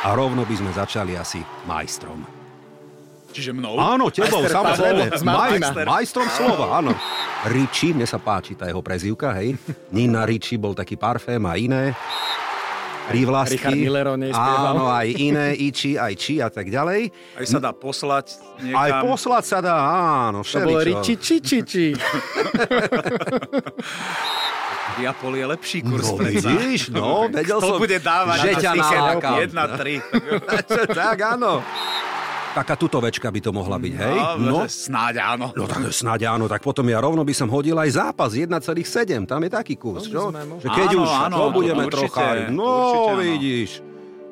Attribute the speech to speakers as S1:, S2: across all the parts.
S1: a rovno by sme začali asi majstrom.
S2: Čiže mnou?
S1: Áno, tebou,
S3: Majster
S1: samozrejme. Majster, majstrom slova, áno. Riči, mne sa páči tá jeho prezývka, hej. Nina Riči bol taký parfém a iné. Prívlastky.
S3: Richard Miller o nej spieval.
S1: Áno, aj iné, Iči, aj Či a tak ďalej.
S2: Aj sa dá poslať niekam.
S1: Aj poslať sa dá, áno,
S3: To bolo
S1: všeličo.
S3: riči, či, či, či.
S2: Diapol je lepší kurz.
S1: No
S2: predsa.
S1: vidíš, no, vedel
S2: Kto
S1: som,
S2: bude dávať
S1: že ťa nalákam.
S2: 1, 3.
S1: tak, áno. Taká tutovečka by to mohla byť, hej?
S2: No, snáď áno.
S1: No tak snáď áno, tak potom ja rovno by som hodil aj zápas 1,7, tam je taký kurz, čo? Že keď
S2: Áno,
S1: už,
S2: áno,
S1: čo budeme
S2: určite,
S1: trocha... No,
S2: určite áno.
S1: vidíš.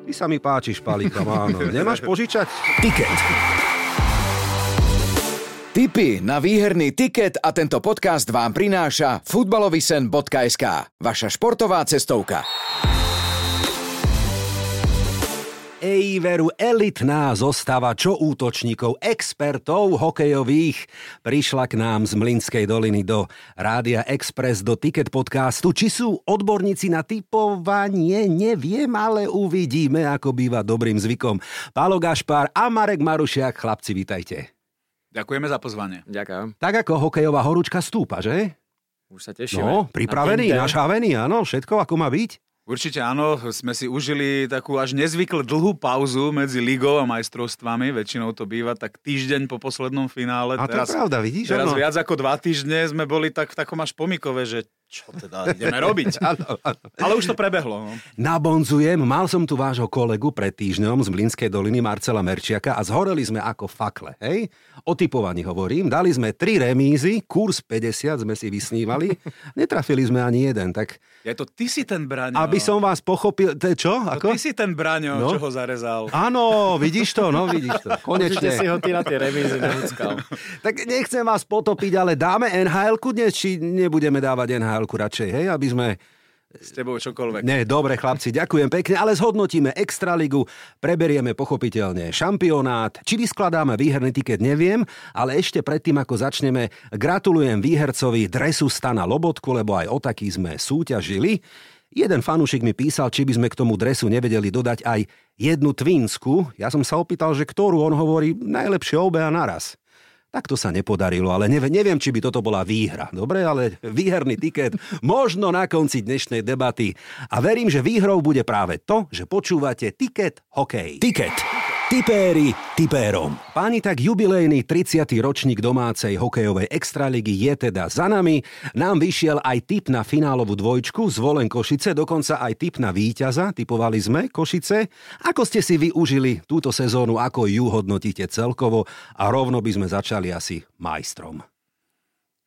S1: Ty sa mi páčiš, Palikom, áno. Nemáš požičať?
S4: Tiket. Tipy na výherný tiket a tento podcast vám prináša futbalovisen.sk, vaša športová cestovka.
S1: Ej, veru, elitná zostava čo útočníkov, expertov hokejových prišla k nám z Mlinskej doliny do Rádia Express, do Ticket podcastu. Či sú odborníci na typovanie, neviem, ale uvidíme, ako býva dobrým zvykom. Pálo Gašpár a Marek Marušiak, chlapci, vítajte.
S2: Ďakujeme za pozvanie.
S3: Ďakujem.
S1: Tak ako hokejová horúčka stúpa, že?
S3: Už sa tešíme.
S1: No, pripravený,
S3: Na
S1: našávený, áno, všetko ako má byť.
S2: Určite áno, sme si užili takú až nezvykle dlhú pauzu medzi ligou a majstrovstvami, väčšinou to býva tak týždeň po poslednom finále.
S1: A to je pravda, vidíš?
S2: Teraz
S1: áno.
S2: viac ako dva týždne sme boli tak v takom až pomikove, že čo teda ideme robiť. Ale už to prebehlo. No.
S1: Nabonzujem, mal som tu vášho kolegu pred týždňom z Mlinskej doliny Marcela Merčiaka a zhoreli sme ako fakle, hej? O typovaní hovorím, dali sme tri remízy, kurz 50 sme si vysnívali, netrafili sme ani jeden, tak
S2: Je to ty si ten Braňo.
S1: aby som vás pochopil, to je čo?
S2: To
S1: Ako?
S2: ty si ten Braňo,
S1: No.
S2: čo ho zarezal.
S1: Áno, vidíš to, no vidíš to,
S3: Určite si
S1: konečne.
S3: ho ty na tie remízy nehuckal.
S1: Tak nechcem vás potopiť, ale dáme NHL-ku dnes, či nebudeme dávať NHL-ku radšej, hej, aby sme
S2: S tebou čokoľvek.
S1: Ne, dobre chlapci, ďakujem pekne, ale zhodnotíme Extraligu, preberieme pochopiteľne šampionát. Či vyskladáme výherný tiket, neviem, ale ešte predtým, ako začneme, gratulujem výhercovi dresu Stana Lobotku, lebo aj o taký sme súťažili. Jeden fanúšik mi písal, či by sme k tomu dresu nevedeli dodať aj jednu twinsku. Ja som sa opýtal, že ktorú on hovorí najlepšie obe a naraz. Tak to sa nepodarilo, ale neviem, či by toto bola výhra. Dobre, ale výherný tiket možno na konci dnešnej debaty. A verím, že výhrou bude práve to, že počúvate Tiket Hokej.
S4: Tiket. Tipéri tipérom.
S1: Páni, tak jubilejný 30. ročník domácej hokejovej extraligy je teda za nami. Nám vyšiel aj tip na finálovú dvojčku, zvolen Košice, dokonca aj tip na víťaza, typovali sme Košice. Ako ste si využili túto sezónu, ako ju hodnotíte celkovo a rovno by sme začali asi majstrom.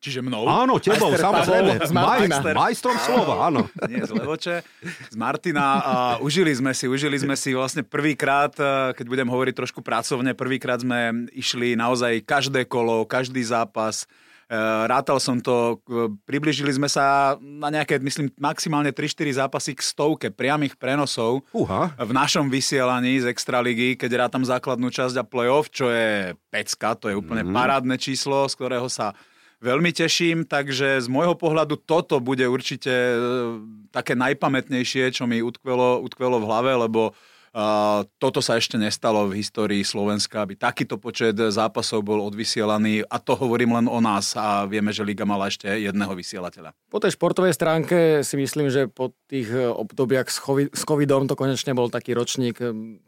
S2: Čiže mnou.
S1: Áno, tebou, samozrejme. Majster, majstrom slova, áno.
S2: Nie z Levoče, z Martina. A užili sme si, užili sme si vlastne prvýkrát, keď budem hovoriť trošku pracovne, prvýkrát sme išli naozaj každé kolo, každý zápas. Eh, Rátal som to, eh, približili sme sa na nejaké, myslím, maximálne 3-4 zápasy k stovke priamých prenosov
S1: Uha.
S2: v našom vysielaní z Extraligy, keď rátam základnú časť a playoff, čo je pecka, to je úplne mm-hmm. parádne číslo, z ktorého sa veľmi teším, takže z môjho pohľadu toto bude určite e, také najpamätnejšie, čo mi utkvelo, utkvelo v hlave, lebo Uh, toto sa ešte nestalo v histórii Slovenska, aby takýto počet zápasov bol odvysielaný a to hovorím len o nás a vieme, že Liga mala ešte jedného vysielateľa.
S3: Po tej športovej stránke si myslím, že po tých e, obdobiach s, COVID, s covidom to konečne bol taký ročník,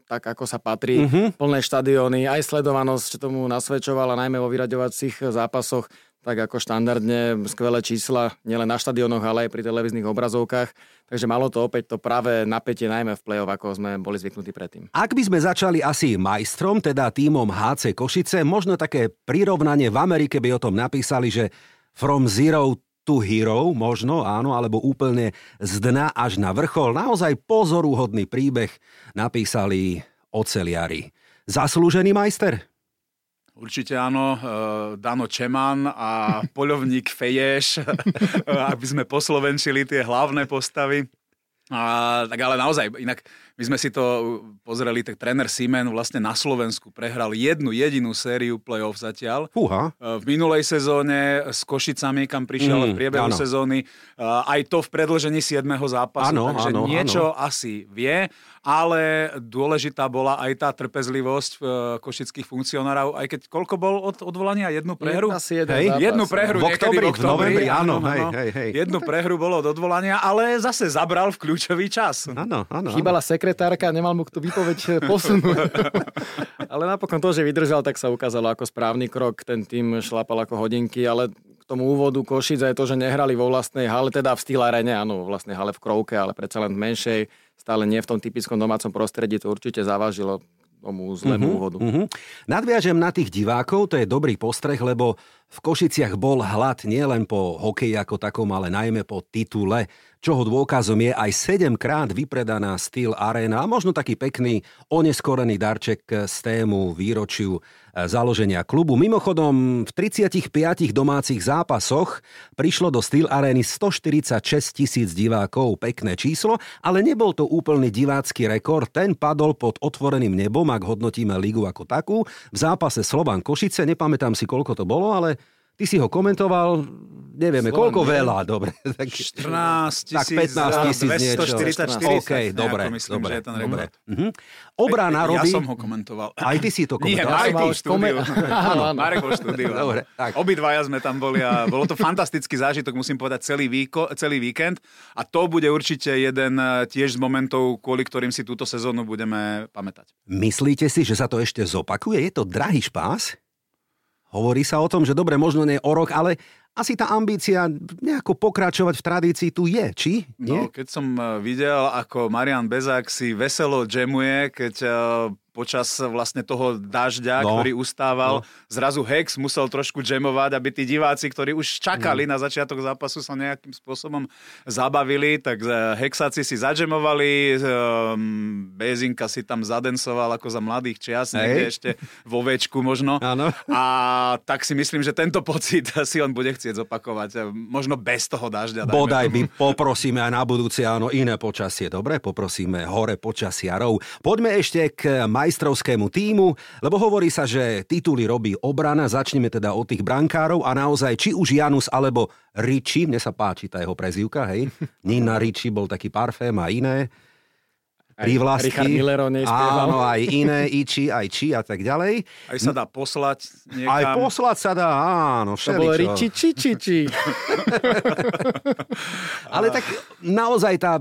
S3: tak ako sa patrí.
S1: Mhm.
S3: Plné štadióny, aj sledovanosť tomu nasvedčovala, najmä vo vyraďovacích zápasoch tak ako štandardne skvelé čísla, nielen na štadionoch, ale aj pri televíznych obrazovkách. Takže malo to opäť to práve napätie najmä v play-off, ako sme boli zvyknutí predtým.
S1: Ak by sme začali asi majstrom, teda týmom HC Košice, možno také prirovnanie v Amerike by o tom napísali, že from zero to hero, možno áno, alebo úplne z dna až na vrchol. Naozaj pozorúhodný príbeh napísali oceliari. Zaslúžený majster?
S2: Určite áno, eh, Dano Čeman a poľovník Feješ, aby sme poslovenčili tie hlavné postavy. A, tak ale naozaj, inak my sme si to pozreli, tak tréner Simen vlastne na Slovensku prehral jednu jedinú sériu play-off zatiaľ.
S1: Fúha.
S2: V minulej sezóne s Košicami, kam prišiel mm, v priebehu áno. sezóny, aj to v predlžení 7. zápasu,
S1: áno,
S2: takže
S1: áno,
S2: niečo
S1: áno.
S2: asi vie ale dôležitá bola aj tá trpezlivosť uh, košických funkcionárov, aj keď koľko bol od odvolania? Jednu prehru?
S3: Asi jeden
S2: hej,
S3: zápas.
S2: jednu prehru
S1: v oktobri,
S2: v,
S1: v novembri, áno, hej, hej, hej.
S2: Jednu prehru bolo od odvolania, ale zase zabral v kľúčový čas.
S1: Áno, áno.
S3: Chýbala sekretárka, nemal mu tú výpoveď posunúť. ale napokon to, že vydržal, tak sa ukázalo ako správny krok. Ten tým šlapal ako hodinky, ale k tomu úvodu Košic aj to, že nehrali vo vlastnej hale, teda v Steel Arene, áno, vo vlastnej hale v Krovke, ale predsa len v menšej stále nie v tom typickom domácom prostredí, to určite zavážilo tomu zlému uh-huh, úvodu. Uh-huh.
S1: Nadviažem na tých divákov, to je dobrý postreh, lebo v Košiciach bol hlad nielen po hokeji ako takom, ale najmä po titule, čoho dôkazom je aj 7 krát vypredaná Steel Arena a možno taký pekný oneskorený darček z tému výročiu založenia klubu. Mimochodom, v 35 domácich zápasoch prišlo do Steel Areny 146 tisíc divákov, pekné číslo, ale nebol to úplný divácky rekord, ten padol pod otvoreným nebom, ak hodnotíme ligu ako takú. V zápase Slovan Košice, nepamätám si koľko to bolo, ale Ty si ho komentoval, nevieme, Slovan, koľko veľa, dobre.
S2: Tak, 14
S1: tisíc, tak 15 tisíc
S2: 244.
S1: OK, dobre,
S2: myslím,
S1: dobre,
S2: že je ten
S1: dobre. Uh-huh. Obrana
S2: ja,
S1: robí...
S2: Ja som ho komentoval.
S1: Aj ty si to komentoval.
S2: Nie, Marek bol v štúdiu.
S3: Áno, áno.
S2: Marek bol štúdiu.
S1: Dobre, tak.
S2: Obidvaja sme tam boli a bolo to fantastický zážitok, musím povedať, celý, víko, celý víkend. A to bude určite jeden eh, tiež z momentov, kvôli ktorým si túto sezónu budeme pamätať.
S1: Myslíte si, že sa to ešte zopakuje? Je to drahý špás? Hovorí sa o tom, že dobre, možno nie o rok, ale asi tá ambícia nejako pokračovať v tradícii tu je, či? Nie?
S2: No, keď som eh, videl, ako Marian Bezák si veselo džemuje, keď eh, počas vlastne toho dažďa, no. ktorý ustával, no. zrazu Hex musel trošku džemovať, aby tí diváci, ktorí už čakali mm. na začiatok zápasu, sa nejakým spôsobom zabavili, tak eh, Hexáci si zadžemovali, Bezinka si tam zadensoval ako za mladých čias, niekde ešte vo večku možno.
S1: Áno.
S2: A tak si myslím, že tento pocit si on bude chcieť zopakovať, možno bez toho dažďa.
S1: Bodaj by poprosíme aj na budúce, áno, iné počasie, dobre? Poprosíme hore počasiarov. Poďme ešte k majstrovskému týmu, lebo hovorí sa, že tituly robí obrana. Začneme teda od tých brankárov a naozaj či už Janus alebo Riči, mne sa páči tá jeho prezivka, hej. Nina Riči bol taký parfém a iné. Prívlastky.
S3: Richard.
S1: Áno, aj iné, Iči, aj Či a tak ďalej.
S2: Aj sa dá poslať niekam.
S1: Aj poslať sa dá, áno,
S3: To bolo
S1: všeličo.
S3: Riči, či, či, či.
S1: Ale tak naozaj tá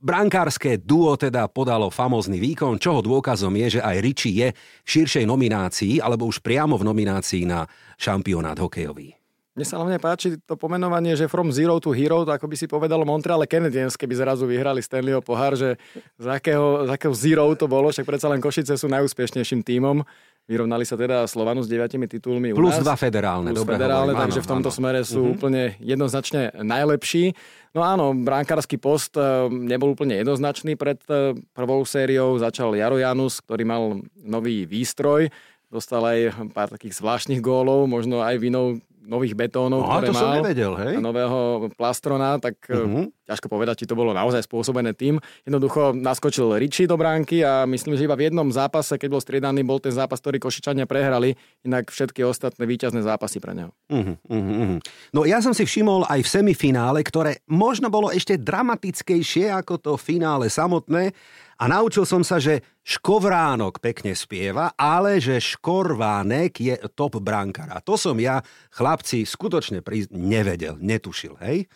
S1: brankárske duo teda podalo famózny výkon, čoho dôkazom je, že aj Richie je v širšej nominácii, alebo už priamo v nominácii na šampionát hokejový.
S3: Mne sa hlavne páči to pomenovanie, že from zero to hero, to ako by si povedal Montreal Canadiens, keby zrazu vyhrali Stanleyho pohár, že z akého, z akého zero to bolo, však predsa len Košice sú najúspešnejším tímom. Vyrovnali sa teda Slovanu s deviatimi titulmi u
S1: Plus
S3: nás.
S1: dva federálne.
S3: Plus
S1: dobre
S3: federálne,
S1: hovorím,
S3: takže
S1: áno,
S3: v tomto
S1: áno.
S3: smere sú
S1: Mhm.
S3: úplne jednoznačne najlepší. No áno, bránkarský post eh, nebol úplne jednoznačný pred eh, prvou sériou. Začal Jaro Janus, ktorý mal nový výstroj. Dostal aj pár takých zvláštnych gólov, možno aj vinou nových betónov,
S1: No,
S3: ktoré
S1: to
S3: mal.
S1: nevedel, hej.
S3: A nového plastrona, tak uh-huh. ťažko povedať, či to bolo naozaj spôsobené tým. Jednoducho naskočil Richie do bránky a myslím, že iba v jednom zápase, keď bol striedaný, bol ten zápas, ktorý Košičania prehrali, inak všetky ostatné víťazné zápasy pre neho.
S1: Uh-huh, uh-huh. No ja som si všimol aj v semifinále, ktoré možno bolo ešte dramatickejšie ako to finále samotné a naučil som sa, že Škovránok pekne spieva, ale že Škorvánek je top brankár. A to som ja, chlapci, skutočne pri... nevedel, netušil, hej?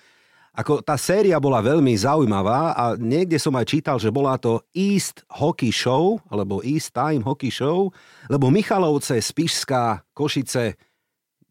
S1: Ako tá séria bola veľmi zaujímavá a niekde som aj čítal, že bola to East Hockey Show, alebo East Time Hockey Show, lebo Michalovce, Spišská, Košice,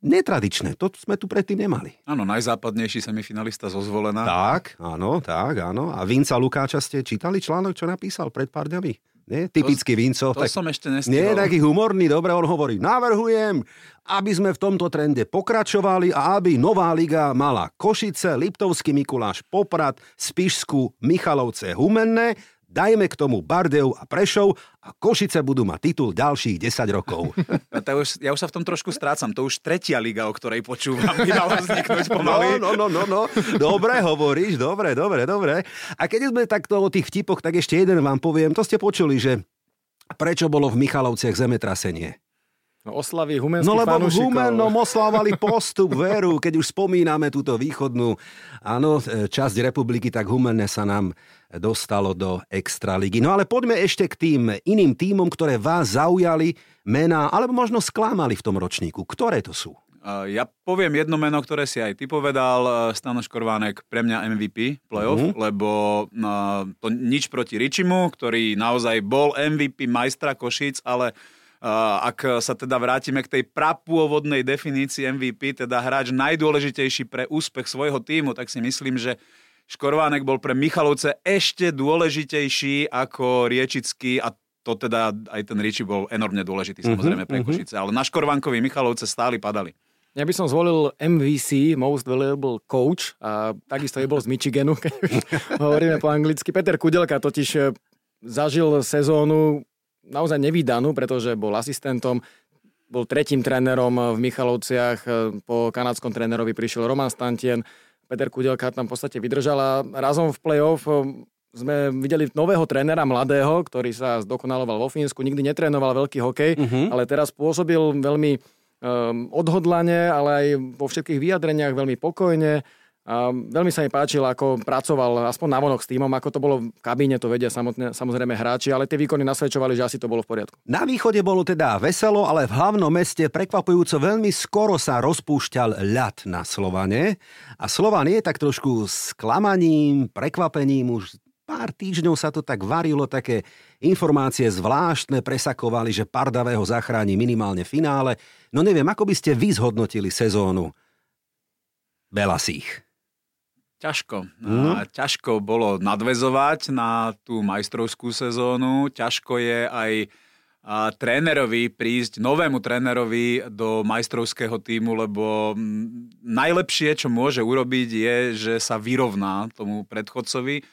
S1: netradičné. To sme tu predtým nemali.
S2: Áno, najzápadnejší semifinalista zo zvolená.
S1: Tak, áno, tak, áno. A Vinca Lukáča ste čítali článok, čo napísal pred pár dňami? Nie? Typický Vinco.
S2: To som ešte
S1: Nie,
S2: nestihol.
S1: taký humorný, dobre, on hovorí, navrhujem, aby sme v tomto trende pokračovali a aby nová liga mala Košice, Liptovský Mikuláš, Poprad, Spišskú, Michalovce, Humenné, Dajme k tomu Bardejov a Prešov a Košice budú mať titul ďalších 10 rokov.
S2: Ja, už, ja už sa v tom trošku strácam. To už tretia liga, o ktorej počúvam, by mala vzniknúť pomaly.
S1: No, no, no, no, no. Dobre hovoríš, dobre, dobre, dobre. A keď sme takto o tých vtipoch, tak ešte jeden vám poviem. To ste počuli, že prečo bolo v Michalovciach zemetrasenie?
S3: No, oslavy humenských
S1: No lebo v
S3: fanúšikov.
S1: Humennom oslávali postup veru, keď už spomíname túto východnú áno, e, časť republiky, tak Humenne sa nám dostalo do Extraligy. No ale poďme ešte k tým iným týmom, ktoré vás zaujali mená, alebo možno sklamali v tom ročníku. Ktoré to sú?
S2: Ja poviem jedno meno, ktoré si aj ty povedal, Stanoš Korvánek, pre mňa MVP playoff, mm-hmm. lebo no, to nič proti Ričimu, ktorý naozaj bol MVP majstra Košic, ale Uh, ak sa teda vrátime k tej prapôvodnej definícii MVP, teda hráč najdôležitejší pre úspech svojho týmu, tak si myslím, že Škorvánek bol pre Michalovce ešte dôležitejší ako Riečický a to teda aj ten Riči bol enormne dôležitý samozrejme pre Košice, ale na Škorvánkovi Michalovce stáli padali.
S3: Ja by som zvolil MVC, Most Valuable Coach, a takisto je bol z Michiganu, keď hovoríme po anglicky. Peter Kudelka totiž eh, zažil sezónu naozaj nevydanú, pretože bol asistentom, bol tretím trénerom v Michalovciach, po kanadskom trénerovi prišiel Roman Stantien, Peter Kudelka tam v podstate vydržal a razom v play-off sme videli nového trénera, mladého, ktorý sa zdokonaloval vo Fínsku, nikdy netrénoval veľký hokej, uh-huh. ale teraz pôsobil veľmi um, odhodlane, ale aj vo všetkých vyjadreniach veľmi pokojne a veľmi sa mi páčilo, ako pracoval aspoň na vonok s týmom, ako to bolo v kabíne, to vedia samotné, samozrejme hráči, ale tie výkony nasvedčovali, že asi to bolo v poriadku.
S1: Na východe bolo teda veselo, ale v hlavnom meste prekvapujúco veľmi skoro sa rozpúšťal ľad na Slovane. A Slovan je tak trošku sklamaním, prekvapením, už pár týždňov sa to tak varilo, také informácie zvláštne presakovali, že Pardavého zachráni minimálne finále. No neviem, ako by ste vy zhodnotili sezónu Belasích?
S2: Ťažko. No. A ťažko bolo nadvezovať na tú majstrovskú sezónu. Ťažko je aj a trénerovi prísť, novému trénerovi do majstrovského týmu, lebo najlepšie, čo môže urobiť, je, že sa vyrovná tomu predchodcovi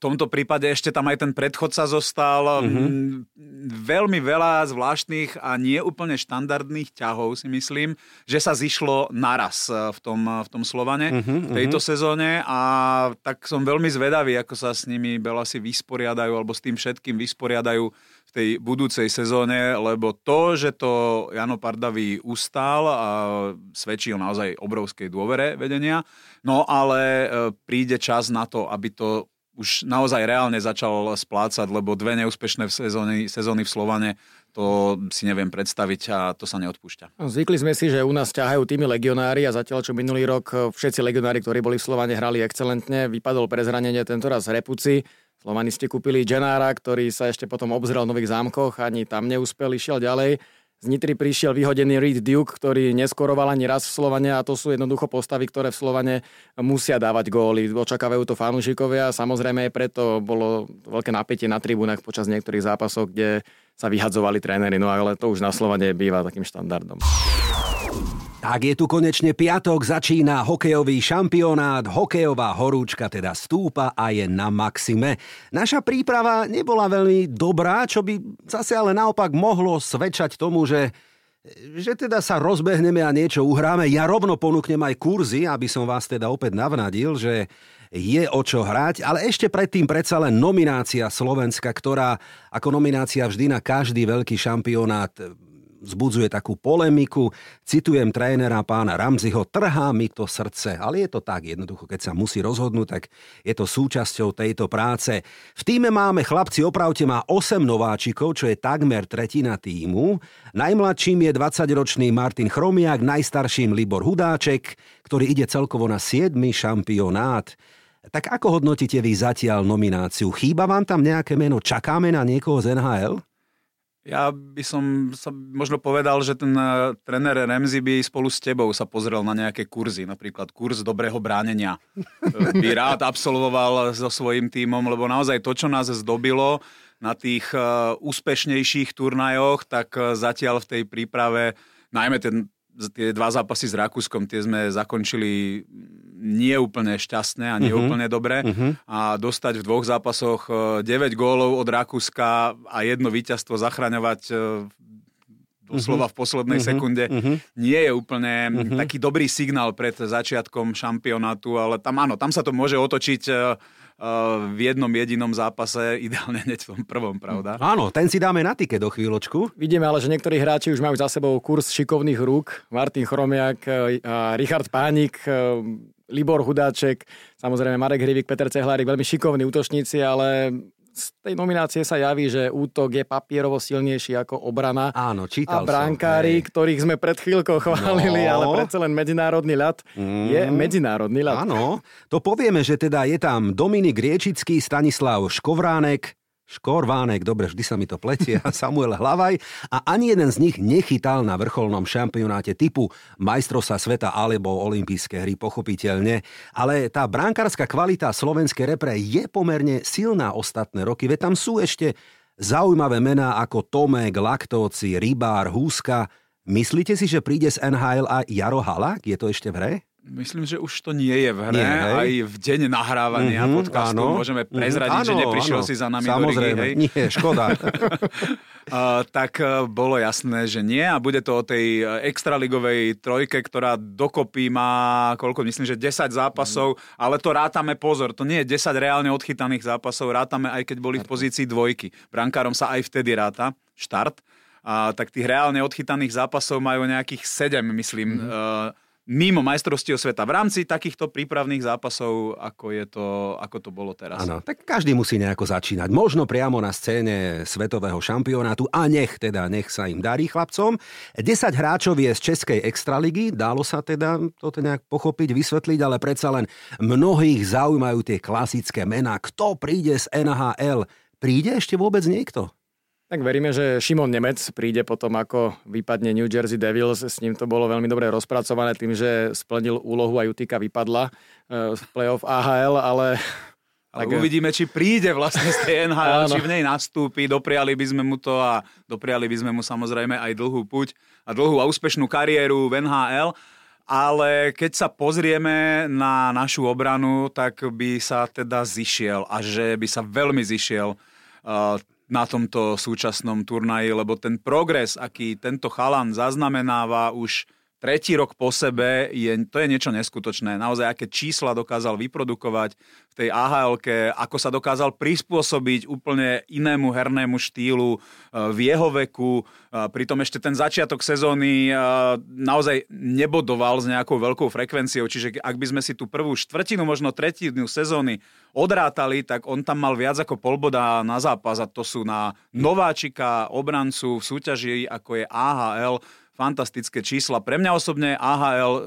S2: tomto prípade ešte tam aj ten predchodca zostal. Mm-hmm. Veľmi veľa zvláštnych a nie úplne štandardných ťahov si myslím, že sa zišlo naraz e, v tom, v tom Slovane mm-hmm, v tejto mm-hmm. sezóne a tak som veľmi zvedavý, ako sa s nimi Belasi vysporiadajú alebo s tým všetkým vysporiadajú v tej budúcej sezóne, lebo to, že to Jano Pardavý ustál a svedčil naozaj obrovskej dôvere vedenia, no ale e, príde čas na to, aby to už naozaj reálne začal splácať, lebo dve neúspešné sezóny, sezóny v Slovane to si neviem predstaviť a to sa neodpúšťa.
S3: No, zvykli sme si, že u nás ťahajú tými legionári a zatiaľ čo minulý rok všetci legionári, ktorí boli v Slovane, hrali excelentne, vypadol pre zranenie tentoraz Repuci. Slovanisti kúpili Genára, ktorý sa ešte potom obzrel v Nových zámkoch, ani tam neúspel, išiel ďalej. Z Nitry prišiel vyhodený Reed Duke, ktorý neskoroval ani raz v Slovane a to sú jednoducho postavy, ktoré v Slovane musia dávať góly. Očakávajú to fanúšikovia. Samozrejme aj preto bolo veľké napätie na tribúnach počas niektorých zápasov, kde sa vyhadzovali tréneri, no ale to už na Slovane býva takým štandardom.
S1: Tak je tu konečne piatok, začína hokejový šampionát, hokejová horúčka teda stúpa a je na maxime. Naša príprava nebola veľmi dobrá, čo by zase ale naopak mohlo svedčať tomu, že že teda sa rozbehneme a niečo uhráme. Ja rovno ponúknem aj kurzy, aby som vás teda opäť navnadil, že je o čo hrať, ale ešte predtým predsa len nominácia Slovenska, ktorá ako nominácia vždy na každý veľký šampionát vzbudzuje takú polemiku. Citujem trénera pána Ramziho, trhá mi to srdce, ale je to tak jednoducho, keď sa musí rozhodnúť, tak je to súčasťou tejto práce. V týme máme chlapci, opravte má 8 nováčikov, čo je takmer tretina týmu. Najmladším je 20-ročný Martin Chromiak, najstarším Libor Hudáček, ktorý ide celkovo na 7. šampionát. Tak ako hodnotíte vy zatiaľ nomináciu? Chýba vám tam nejaké meno? Čakáme na niekoho z NHL?
S2: Ja by som sa možno povedal, že ten uh, tréner Remzi by spolu s tebou sa pozrel na nejaké kurzy, napríklad kurz dobrého bránenia. by rád absolvoval so svojím tímom, lebo naozaj to, čo nás zdobilo na tých uh, úspešnejších turnajoch, tak zatiaľ v tej príprave najmä ten tie dva zápasy s Rakúskom, tie sme zakončili nie úplne šťastné a nie uh-huh. úplne dobre. Uh-huh. A dostať v dvoch zápasoch 9 gólov od Rakúska a jedno víťazstvo zachraňovať doslova v poslednej uh-huh. sekunde, uh-huh. nie je úplne uh-huh. taký dobrý signál pred začiatkom šampionátu, ale tam áno, tam sa to môže otočiť v jednom jedinom zápase, ideálne hneď v tom prvom, pravda?
S1: Áno, ten si dáme na tike do chvíľočku.
S3: Vidíme ale, že niektorí hráči už majú za sebou kurz šikovných rúk. Martin Chromiak, e, Richard Pánik, e, Libor Hudáček, samozrejme Marek Hrivik, Peter Cehlárik, veľmi šikovní útočníci, ale z tej nominácie sa javí, že útok je papierovo silnejší ako obrana.
S1: Áno, čítal
S3: A brankári, som, ktorých sme pred chvíľkou chválili, no. ale predsa len medzinárodný ľad mm. je medzinárodný ľad.
S1: Áno, to povieme, že teda je tam Dominik Riečický, Stanislav Škovránek, Škorvánek, dobre, vždy sa mi to pletie, a Samuel Hlavaj a ani jeden z nich nechytal na vrcholnom šampionáte typu majstrovstva sveta alebo olympijské hry, pochopiteľne. Ale tá brankárska kvalita slovenskej repre je pomerne silná ostatné roky, veď tam sú ešte zaujímavé mená ako Tomek, Laktóci, Rybár, Húska. Myslíte si, že príde z NHL a Jaro Halák? Je to ešte v hre?
S2: Myslím, že už to nie je v hre. Nie, hej. Aj v deň nahrávania mm-hmm, podcastu áno. môžeme mhm, prezradiť, mm-hmm, že neprišiel áno. si za nami
S1: Samozrejme,
S2: do Rigi, hej?
S1: nie, škoda.
S2: uh, tak uh, bolo jasné, že nie a bude to o tej uh, extraligovej trojke, ktorá dokopy má, koľko myslím, že 10 zápasov, mm. ale to rátame, pozor, to nie je 10 reálne odchytaných zápasov, rátame aj keď boli v pozícii dvojky. Brankárom sa aj vtedy ráta štart. A, tak tých reálne odchytaných zápasov majú nejakých 7, myslím, mm. uh, mimo majstrovstiev sveta v rámci takýchto prípravných zápasov, ako, je to, ako to bolo teraz.
S1: Áno, tak každý musí nejako začínať. Možno priamo na scéne svetového šampionátu a nech teda, nech sa im darí chlapcom. 10 hráčov je z Českej extraligy, dalo sa teda to nejak pochopiť, vysvetliť, ale predsa len mnohých zaujímajú tie klasické mená. Kto príde z NHL? Príde ešte vôbec niekto?
S3: Tak veríme, že Šimon Nemec príde potom, ako vypadne New Jersey Devils. S ním to bolo veľmi dobre rozpracované tým, že splnil úlohu a Jutika vypadla z e, playoff AHL, ale...
S2: Ale tak... uvidíme, či príde vlastne z tej NHL, či v nej nastúpi. Dopriali by sme mu to a dopriali by sme mu samozrejme aj dlhú puť a dlhú a úspešnú kariéru v NHL. Ale keď sa pozrieme na našu obranu, tak by sa teda zišiel a že by sa veľmi zišiel uh, na tomto súčasnom turnaji, lebo ten progres, aký tento chalan zaznamenáva už tretí rok po sebe, je, to je niečo neskutočné. Naozaj, aké čísla dokázal vyprodukovať v tej ahl ako sa dokázal prispôsobiť úplne inému hernému štýlu eh, v jeho veku. Eh, pritom ešte ten začiatok sezóny eh, naozaj nebodoval s nejakou veľkou frekvenciou, čiže ak by sme si tú prvú štvrtinu, možno tretinu sezóny odrátali, tak on tam mal viac ako polboda na zápas a to sú na nováčika, obrancu v súťaži ako je AHL fantastické čísla. Pre mňa osobne AHL e,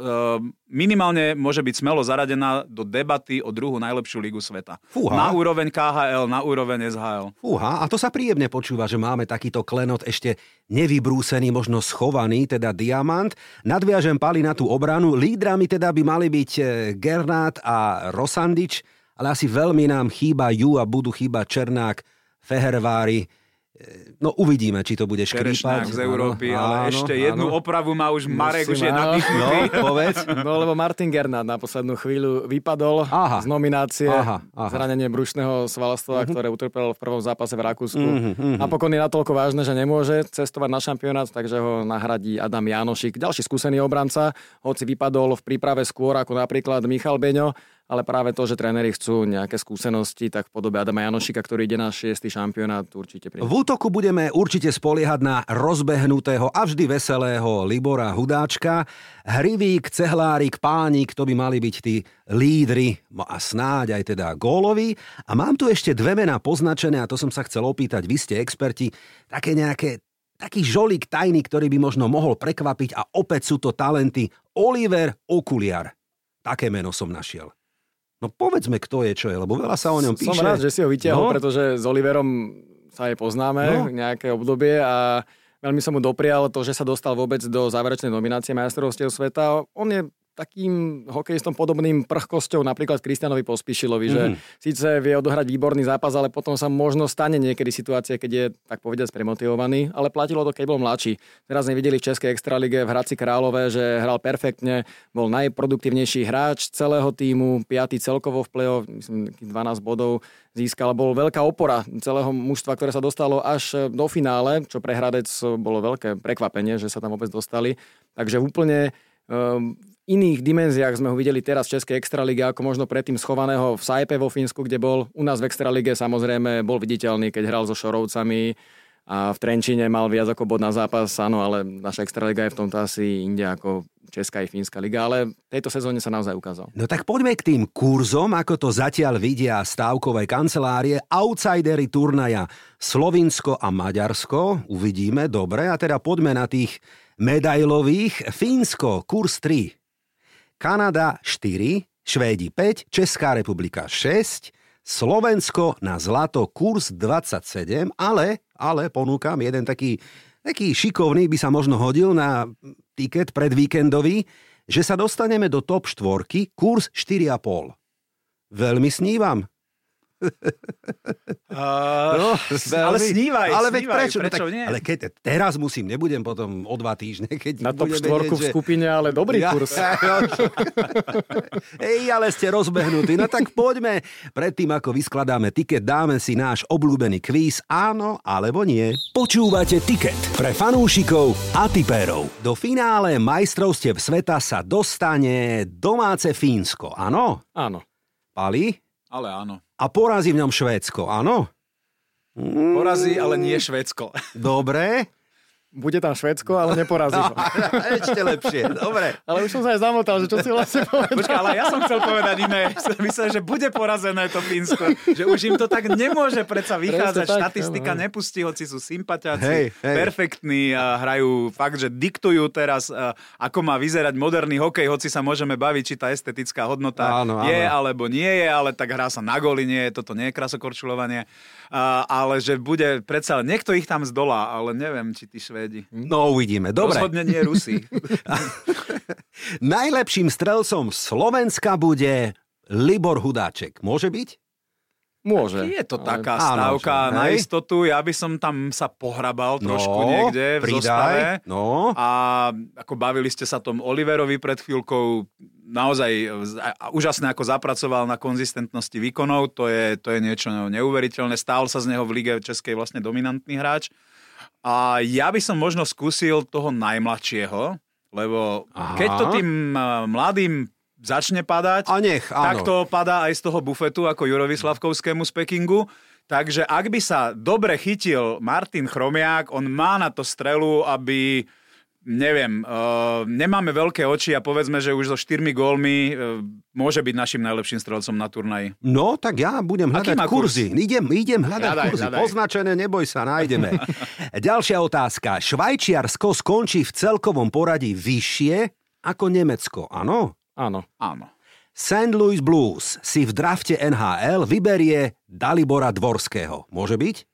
S2: minimálne môže byť smelo zaradená do debaty o druhú najlepšiu ligu sveta. Fúha. Na úroveň KHL, na úroveň SHL.
S1: Fúha, a to sa príjemne počúva, že máme takýto klenot ešte nevybrúsený, možno schovaný, teda diamant. Nadviažem pali na tú obranu. Lídrami teda by mali byť e, Gernát a Rosandič, ale asi veľmi nám chýba Ju a budú chýbať Černák, Fehervári No uvidíme, či to bude škrípať.
S2: z Európy, áno, ale áno, ešte áno. jednu opravu má už Marek, Musím, už je nadýchnutý.
S1: No, povedz.
S3: No lebo Martin Gernát na poslednú chvíľu vypadol aha. z nominácie aha, aha. zranenie brušného svalstva, uh-huh. ktoré utrpel v prvom zápase v Rakúsku. Uh-huh, uh-huh. Napokon je natoľko vážne, že nemôže cestovať na šampionát, takže ho nahradí Adam Janošik. Ďalší skúsený obranca, hoci vypadol v príprave skôr ako napríklad Michal Beňo, ale práve to, že tréneri chcú nejaké skúsenosti, tak v podobe Adama Janošika, ktorý ide na šiestý šampionát, určite príde.
S1: V útoku budeme určite spoliehať na rozbehnutého a vždy veselého Libora Hudáčka. Hrivík, Cehlárik, Pánik, to by mali byť tí lídry no a snáď aj teda gólovi. A mám tu ešte dve mená poznačené a to som sa chcel opýtať, vy ste experti, také nejaké taký žolík tajný, ktorý by možno mohol prekvapiť a opäť sú to talenty Oliver Okuliar. Také meno som našiel. No povedzme, kto je, čo je, lebo veľa sa o ňom píše.
S3: Som rád, že si ho vytiahol, no? pretože s Oliverom sa aj poznáme no? nejaké obdobie a veľmi som mu doprial to, že sa dostal vôbec do záverečnej nominácie majstrovstiev sveta. On je takým hokejistom podobným prchkosťou napríklad Kristianovi Pospišilovi, mm. že mhm. síce vie odohrať výborný zápas, ale potom sa možno stane niekedy situácia, keď je, tak povediať, premotivovaný, ale platilo to, keď bol mladší. Teraz sme videli v Českej extralige v Hradci Králové, že hral perfektne, bol najproduktívnejší hráč celého týmu, piatý celkovo v play-off, myslím, 12 bodov získal. Bol veľká opora celého mužstva, ktoré sa dostalo až do finále, čo pre Hradec bolo veľké prekvapenie, že sa tam vôbec dostali. Takže úplne um, iných dimenziách sme ho videli teraz v Českej extralíge, ako možno predtým schovaného v Saipe vo Fínsku, kde bol u nás v extralíge samozrejme bol viditeľný, keď hral so Šorovcami a v Trenčine mal viac ako bod na zápas, áno, ale naša extraliga je v tomto asi inde ako Česká i Fínska liga, ale tejto sezóne sa naozaj ukázal.
S1: No tak poďme k tým kurzom, ako to zatiaľ vidia stávkové kancelárie, outsidery turnaja Slovinsko a Maďarsko, uvidíme, dobre, a teda poďme na tých medailových. Fínsko, kurz 3, Kanada 4, Švédi 5, Česká republika 6, Slovensko na zlato kurz 27, ale, ale ponúkam jeden taký, taký šikovný, by sa možno hodil na tiket predvíkendový, že sa dostaneme do top 4, kurz 4,5. Veľmi snívam.
S2: Uh, no, ale snívaj,
S1: ale
S2: veď snívaj,
S1: prečo,
S2: prečo
S1: no, tak,
S2: nie?
S1: Ale keď teraz musím, nebudem potom o dva týždne, keď
S3: Na top štvorku
S1: vedieť,
S3: v skupine, ale dobrý
S1: ja,
S3: kurz.
S1: Ej, ale ste rozbehnutí. No tak poďme. Predtým, ako vyskladáme tiket, dáme si náš obľúbený kvíz áno alebo nie. Počúvate tiket pre fanúšikov a tipérov. Do finále majstrovstiev sveta sa dostane domáce Fínsko, áno?
S3: Áno.
S1: Pali?
S2: Ale áno.
S1: A porazí v ňom Švédsko, áno?
S2: Porazí, ale nie Švédsko.
S1: Dobre.
S3: Bude tam Švedsko, ale neporazí ho.
S1: Ešte lepšie, dobre.
S3: Ale už som sa aj zamotal, že čo si vlastne povedal.
S2: Počkaj, ale ja som chcel povedať iné. Myslím, že bude porazené to Fínsko. Že už im to tak nemôže predsa vychádzať.
S3: Presne tak,
S2: Štatistika
S3: áno.
S2: nepustí, hoci sú sympatiaci,
S1: Hej, hej.
S2: perfektní a hrajú fakt, že diktujú teraz, a, ako má vyzerať moderný hokej, hoci sa môžeme baviť, či tá estetická hodnota
S1: Áno, áno.
S2: je alebo nie je, ale tak hrá sa na góly, nie je, toto nie je krasokorčulovanie. Ale že bude predsa, niekto ich tam zdolá, ale neviem, či tí Švédi.
S1: No uvidíme, dobre.
S2: Rozhodne nie Rusi.
S1: Najlepším strelcom Slovenska bude Libor Hudáček. Môže byť?
S3: Môže.
S2: Je to
S3: Ale-
S2: taká
S1: Áno,
S2: stavka
S1: že-
S2: na istotu. Ja by som tam sa pohrabal trošku
S1: no,
S2: niekde v
S1: pridaj,
S2: zostave.
S1: No,
S2: A ako bavili ste sa tom Oliverovi pred chvíľkou, naozaj a úžasne ako zapracoval na konzistentnosti výkonov, to je, to je niečo neuveriteľné. Stál sa z neho v lige českej vlastne dominantný hráč. A ja by som možno skúsil toho najmladšieho, lebo
S1: Aha.
S2: keď to tým a, mladým začne padať,
S1: a nech,
S2: tak
S1: áno.
S2: to padá aj z toho bufetu ako Jurovi Slavkovskému z Pekingu. Takže ak by sa dobre chytil Martin Chromiak, on má na to strelu, aby neviem, uh, nemáme veľké oči a povedzme, že už so štyrmi gólmi uh, môže byť našim najlepším strelcom na turnaji.
S1: No, tak ja budem hľadať kurzy. Idem, idem hľadať
S2: Hľadaj,
S1: kurzy.
S2: hľadaj.
S1: Poznačené, neboj sa, nájdeme. Ďalšia otázka. Švajčiarsko skončí v celkovom poradí vyššie ako Nemecko, áno?
S3: Áno.
S2: Áno.
S1: St. Louis Blues si v drafte NHL vyberie Dalibora Dvorského. Môže byť?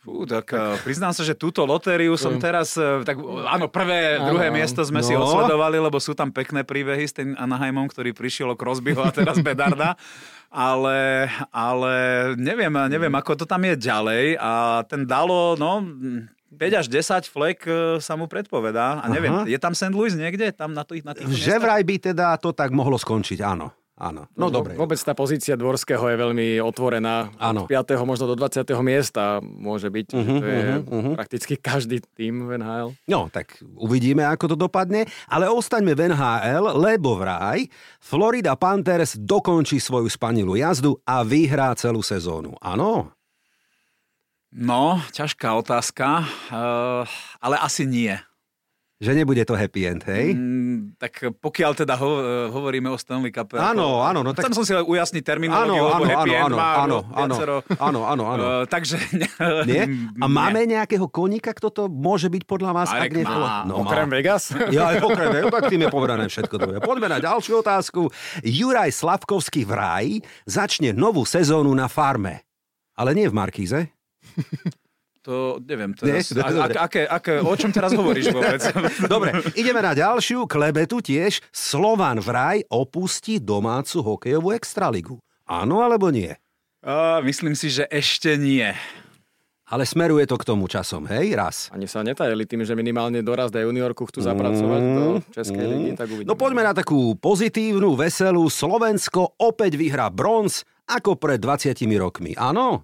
S2: Fú, tak uh, priznám sa, že túto lotériu som teraz, uh, tak áno, prvé,
S3: Áno,
S2: druhé miesto sme si
S1: No.
S2: odsledovali, lebo sú tam pekné príbehy s tým Anaheimom, ktorý prišiel o Crosbyho a teraz Bedarda. Ale, ale neviem, neviem, ako to tam je ďalej a ten Dalo, no, 5 až 10 flek uh, sa mu predpovedá a neviem,
S1: Aha.
S2: je tam St. Louis niekde? Tam na, tých, na tých
S1: Že vraj by teda to tak mohlo skončiť, áno. Áno, no dobre.
S3: Vôbec tá pozícia Dvorského je veľmi otvorená.
S1: Áno.
S3: Od 5. možno do 20. miesta môže byť. Uh-huh, to je
S1: mhm.
S3: prakticky každý tým v NHL.
S1: No, tak uvidíme, ako to dopadne, ale ostaňme v NHL, lebo vraj Florida Panthers dokončí svoju spanilú jazdu a vyhrá celú sezónu. Áno?
S2: No, ťažká otázka, uh, ale asi nie.
S1: Že nebude to happy end, hej?
S2: Mm, tak pokiaľ teda ho, eh, hovoríme o Stanley Cup.
S1: Áno, áno, no tak-
S2: Chcem som si ujasniť
S1: Áno,
S2: terminológiu, lebo
S1: áno,
S2: happy
S1: áno,
S2: end
S1: áno,
S2: má
S1: áno,
S2: viacero,
S1: áno, áno, áno.
S2: eh, takže...
S1: Nie? A
S2: Nie.
S1: máme nejakého koníka, kto to môže byť podľa vás?
S2: Marek
S1: ak nie
S2: má.
S1: No,
S3: Okrem Vegas?
S1: Ja aj okrem, ja, tak tým je povedané všetko druhé. Poďme na ďalšiu otázku. Juraj Slavkovský v Ráji začne novú sezónu na farme. Ale nie v Markíze.
S2: To neviem teraz.
S1: Nie?
S2: A,
S1: Dobre.
S2: a, aké, aké, o čom teraz hovoríš vôbec?
S1: Dobre, ideme na ďalšiu klebetu tiež. Slovan vraj opustí domácu hokejovú extraligu. Áno alebo nie?
S2: A, myslím si, že ešte nie.
S1: Ale smeruje to k tomu časom, hej, raz.
S3: Ani sa netajeli tým, že minimálne dorast aj juniorku chcú zapracovať do Českej ligy, tak uvidíme.
S1: No poďme na takú pozitívnu, veselú. Slovensko opäť vyhrá bronz ako pred 20 rokmi. Áno?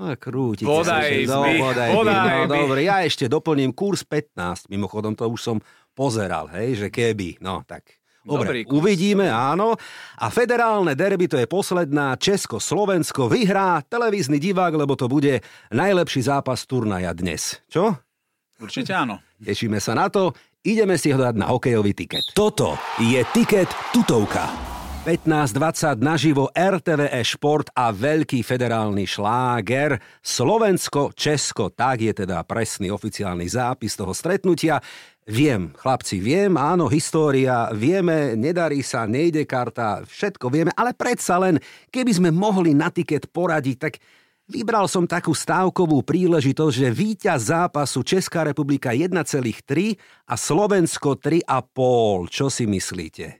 S1: No,
S2: Bodaj
S1: sa. No,
S2: by,
S1: bodaj by.
S2: bodaj
S1: no, dobre, ja ešte doplním kurz 15. Mimochodom, to už som pozeral, hej, že keby. No, tak Dobre,
S2: Dobrý kurz.
S1: uvidíme, áno. A federálne derby, to je posledná, Česko-Slovensko vyhrá televízny divák, lebo to bude najlepší zápas turnaja dnes. Čo?
S2: Určite áno.
S1: Tešíme sa na to. Ideme si ho dať na hokejový tiket. Toto je tiket tutovka. 15.20 naživo RTVE Šport a veľký federálny šláger. Slovensko, Česko, tak je teda presný oficiálny zápis toho stretnutia. Viem, chlapci, viem, áno, história, vieme, nedarí sa, nejde karta, všetko vieme, ale predsa len, keby sme mohli na tiket poradiť, tak Vybral som takú stávkovú príležitosť, že víťaz zápasu Česká republika 1,3 a Slovensko 3,5. Čo si myslíte?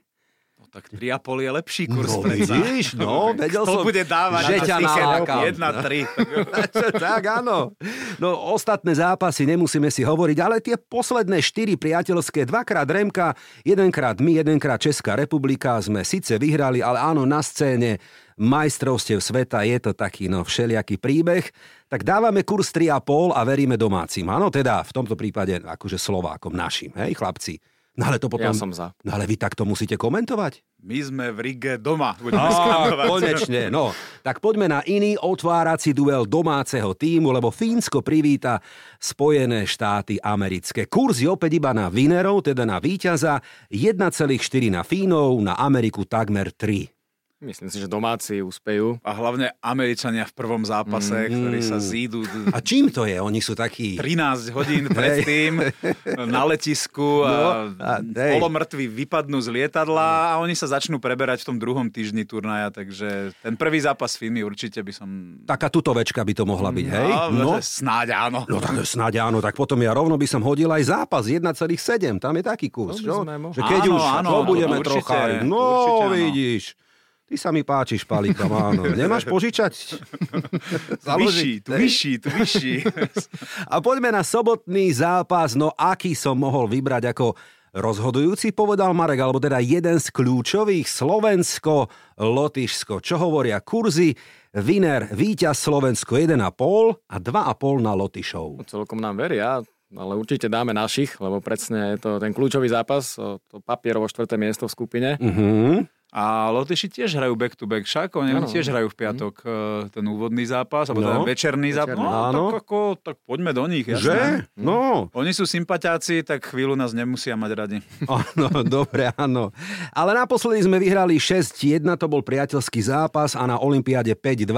S2: No, tak 3,5 je lepší kurz.
S1: No,
S2: predsa.
S1: vidíš, no, vedel
S2: Kto
S1: som,
S2: bude dávať
S1: že ťa nalákam.
S2: 1,3.
S1: tak, áno. No, ostatné zápasy nemusíme si hovoriť, ale tie posledné štyri priateľské, dvakrát Remka, jedenkrát my, jedenkrát Česká republika, sme síce vyhrali, ale áno, na scéne majstrovstiev sveta je to taký no všelijaký príbeh, tak dávame kurz 3,5 a veríme domácim. Áno, teda v tomto prípade akože Slovákom našim, hej chlapci. No ale to potom...
S3: Ja som za.
S1: No ale vy takto musíte komentovať.
S2: My sme v Rige doma. Budeme
S1: Á, konečne, no. Tak poďme na iný otvárací duel domáceho týmu, lebo Fínsko privíta Spojené štáty americké. Kurz je opäť iba na vinerov, teda na víťaza, 1,4 na Fínov, na Ameriku takmer 3.
S3: Myslím si, že domáci úspejú.
S2: A hlavne Američania v prvom zápase,
S1: Mm.
S2: ktorí sa zídu
S1: A čím to je? Oni sú takí...
S2: 13 hodín predtým na letisku a,
S1: No, a
S2: polomrtví vypadnú z lietadla a oni sa začnú preberať v tom druhom týždni turnaja, takže ten prvý zápas s Fínmi určite by som...
S1: Taká tutovečka by to mohla byť, hej?
S2: No, snáď áno.
S1: No tak snáď áno, tak potom ja rovno by som hodil aj zápas 1,7, tam je taký kurz,
S3: sme mohli.
S1: Že keď
S2: Áno,
S1: už,
S2: áno,
S1: to budeme
S2: určite,
S1: trocha... No,
S2: určite áno.
S1: Ty sa mi páčiš, Palikam, áno. Nemáš požičať?
S2: Vyšší, tu vyšší, tu vyšší.
S1: A poďme na sobotný zápas. No aký som mohol vybrať ako rozhodujúci, povedal Marek, alebo teda jeden z kľúčových Slovensko, Lotyšsko. Čo hovoria kurzy? Viner, víťaz Slovensko 1,5 a 2,5 na Lotyšov.
S3: No, celkom nám veria, ale určite dáme našich, lebo presne je to ten kľúčový zápas, to papierovo štvrté miesto v skupine.
S1: Uh-huh.
S2: A Lotyši tiež hrajú back to back, však oni
S3: Áno.
S2: tiež hrajú v piatok eh, ten úvodný zápas, alebo
S1: No.
S2: ten večerný zápas. No,
S1: Áno.
S2: tak, ako, tak poďme do nich,
S1: Že?
S2: jasné.
S1: No,
S2: Oni sú sympatiáci, tak chvíľu nás nemusia mať radi.
S1: Áno, dobre, áno. Ale naposledy sme vyhrali 6-1, to bol priateľský zápas a na Olympiáde 5-2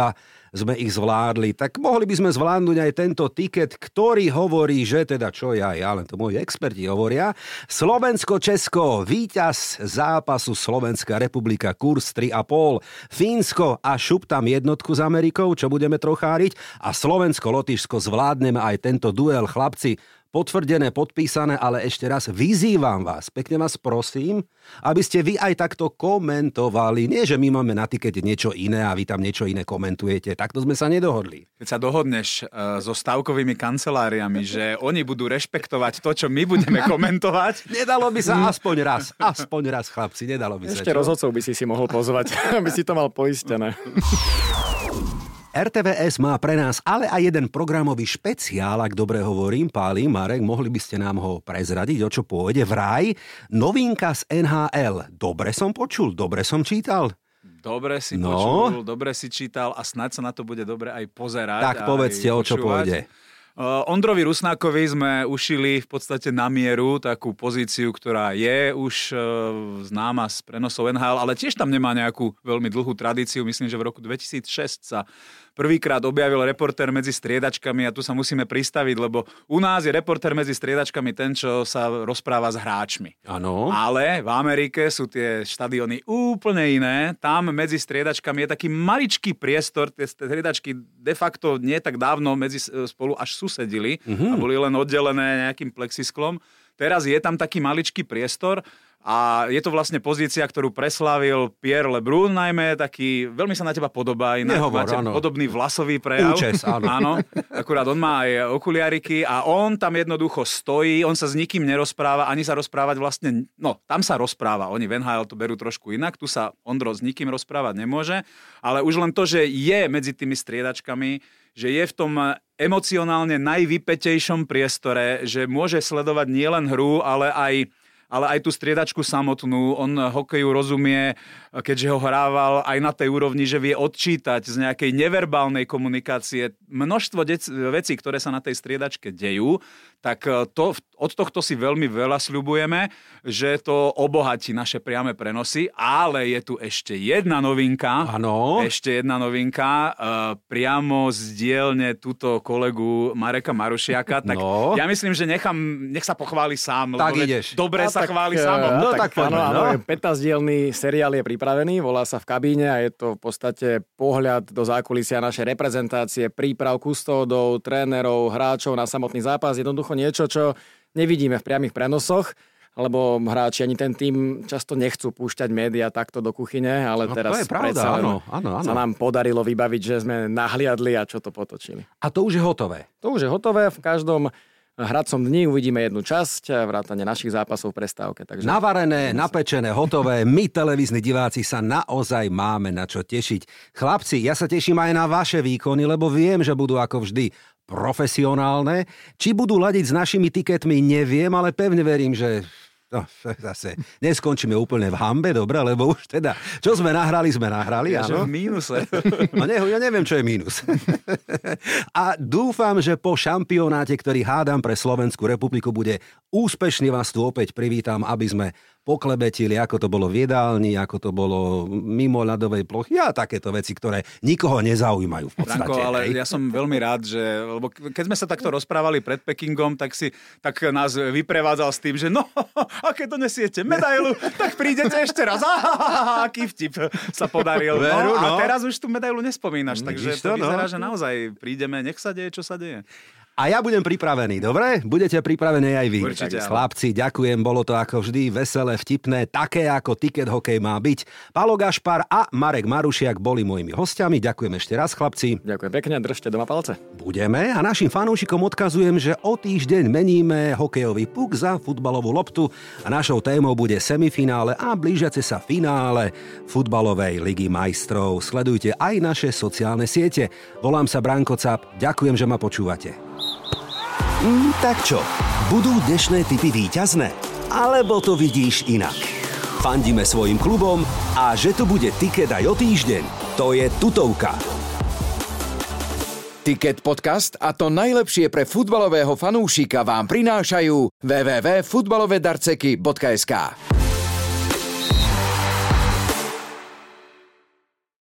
S1: sme ich zvládli. Tak mohli by sme zvládnuť aj tento tiket, ktorý hovorí, že teda čo ja, ja len to moji experti hovoria. Slovensko-Česko, víťaz zápasu Slovenská republika, kurz 3,5. Fínsko a šup tam jednotku s Amerikou, čo budeme trocháriť. A Slovensko-Lotyšsko zvládneme aj tento duel, chlapci potvrdené, podpísané, ale ešte raz vyzývam vás, pekne vás prosím, aby ste vy aj takto komentovali. Nie, že my máme na tikete niečo iné a vy tam niečo iné komentujete. Takto sme sa nedohodli.
S2: Keď sa dohodneš uh, so stavkovými kanceláriami, že oni budú rešpektovať to, čo my budeme komentovať,
S1: Nedalo by sa aspoň raz, aspoň raz, chlapci, nedalo by sa.
S3: Ešte rozhodcov by si si mohol pozvať, aby si to mal poistené.
S1: RTVS má pre nás ale aj jeden programový špeciál, ak dobre hovorím, Páli, Marek, mohli by ste nám ho prezradiť, o čo pôjde. Vraj, novinka z NHL. Dobre som počul, dobre som čítal.
S2: dobre si
S1: No.
S2: počul, dobre si čítal a snáď sa na to bude dobre aj pozerať.
S1: Tak povedzte, o čo pôjde.
S2: Uh, Ondrovi Rusnákovi sme ušili v podstate na mieru takú pozíciu, ktorá je už uh, známa z prenosov NHL, ale tiež tam nemá nejakú veľmi dlhú tradíciu. Myslím, že v roku 2006 sa prvýkrát objavil reporter medzi striedačkami a tu sa musíme pristaviť, lebo u nás je reporter medzi striedačkami ten, čo sa rozpráva s hráčmi.
S1: Áno.
S2: Ale v Amerike sú tie štadióny úplne iné. Tam medzi striedačkami je taký maličký priestor, tie striedačky de facto nie tak dávno medzi spolu až susedili mm-hmm. a boli len oddelené nejakým plexisklom. Teraz je tam taký maličký priestor a je to vlastne pozícia, ktorú preslávil Pierre Lebrun, najmä taký, veľmi sa na teba podobá, inak
S1: Nehovor,
S2: máte
S1: áno.
S2: podobný vlasový prejav.
S1: Účes, áno.
S2: áno. Akurát on má aj okuliariky a on tam jednoducho stojí, on sa s nikým nerozpráva, ani sa rozprávať vlastne, no tam sa rozpráva, oni v NHL to berú trošku inak, tu sa Ondro s nikým rozprávať nemôže, ale už len to, že je medzi tými striedačkami, že je v tom emocionálne najvypetejšom priestore, že môže sledovať nielen hru, ale aj ale aj tú striedačku samotnú. On hokeju rozumie, keďže ho hrával aj na tej úrovni, že vie odčítať z nejakej neverbálnej komunikácie množstvo dec- vecí, ktoré sa na tej striedačke dejú, tak to, od tohto si veľmi veľa sľubujeme, že to obohatí naše priame prenosy, ale je tu ešte jedna novinka.
S1: Áno.
S2: Ešte jedna novinka, uh, priamo z dielne túto kolegu Mareka Marušiaka. Tak
S1: No.
S2: ja myslím, že nechám, nech sa pochváli sám.
S1: Tak ideš.
S2: Dobre sa
S3: tak,
S2: chváli
S3: eh,
S2: sám.
S1: No tak poďme,
S3: áno, áno,
S1: no.
S3: 15-dielný seriál je pripravený, volá sa v kabíne a je to v podstate pohľad do zákulisia našej reprezentácie, príprav kustódov, trénerov, hráčov na samotný zápas. Jednoducho niečo, čo nevidíme v priamých prenosoch, lebo hráči ani ten tým často nechcú púšťať médiá takto do kuchyne, ale
S1: No,
S3: teraz
S1: to je pravda, áno, áno, áno.
S3: sa nám podarilo vybaviť, že sme nahliadli a čo to potočili.
S1: A to už je hotové.
S3: To už je hotové, v každom hradcom dni uvidíme jednu časť, vrátane našich zápasov v prestávke. Takže...
S1: Navarené, napečené, hotové. My, televízni diváci, sa naozaj máme na čo tešiť. Chlapci, ja sa teším aj na vaše výkony, lebo viem, že budú ako vždy profesionálne. Či budú ladiť s našimi tiketmi, neviem, ale pevne verím, že No, zase neskončíme úplne v hambe, dobre, lebo už teda, čo sme nahrali, sme nahrali,
S2: Ja,
S1: áno.
S2: v mínuse.
S1: No ne, ja neviem, čo je mínus. A dúfam, že po šampionáte, ktorý hádam pre Slovenskú republiku, bude úspešný vás tu opäť privítam, aby sme poklebetili, ako to bolo v jedálni, ako to bolo mimo ľadovej plochy a takéto veci, ktoré nikoho nezaujímajú v podstate.
S2: Franko, ale
S1: hej.
S2: ja som veľmi rád, že lebo keď sme sa takto rozprávali pred Pekingom, tak si tak nás vyprevádzal s tým, že no, aké to nesiete medailu, tak prídete ešte raz. Ahahaha, aký vtip sa podaril.
S1: Veru,
S2: No,
S1: no.
S2: a teraz už tú medailu nespomínaš, takže to
S1: to, no.
S2: vyzerá, že naozaj prídeme, nech sa deje, čo sa deje.
S1: A ja budem pripravený, dobre? Budete pripravení aj vy.
S2: Určite.
S1: Chlapci, ďakujem, bolo to ako vždy veselé, vtipné, také ako ticket hokej má byť. Palo Gašpar a Marek Marušiak boli mojimi hostiami. Ďakujem ešte raz, chlapci.
S3: Ďakujem pekne, držte doma palce.
S1: Budeme a našim fanúšikom odkazujem, že o týždeň meníme hokejový puk za futbalovú loptu a našou témou bude semifinále a blížiace sa finále futbalovej ligy majstrov. Sledujte aj naše sociálne siete. Volám sa Branko Cap, ďakujem, že ma počúvate. Mm, tak čo, budú dnešné typy víťazné? Alebo to vidíš inak? Fandíme svojim klubom a že tu bude tiket aj o týždeň, to je tutovka.
S4: Ticket podcast a to najlepšie pre futbalového fanúšika vám prinášajú www.futbalovedarceky.sk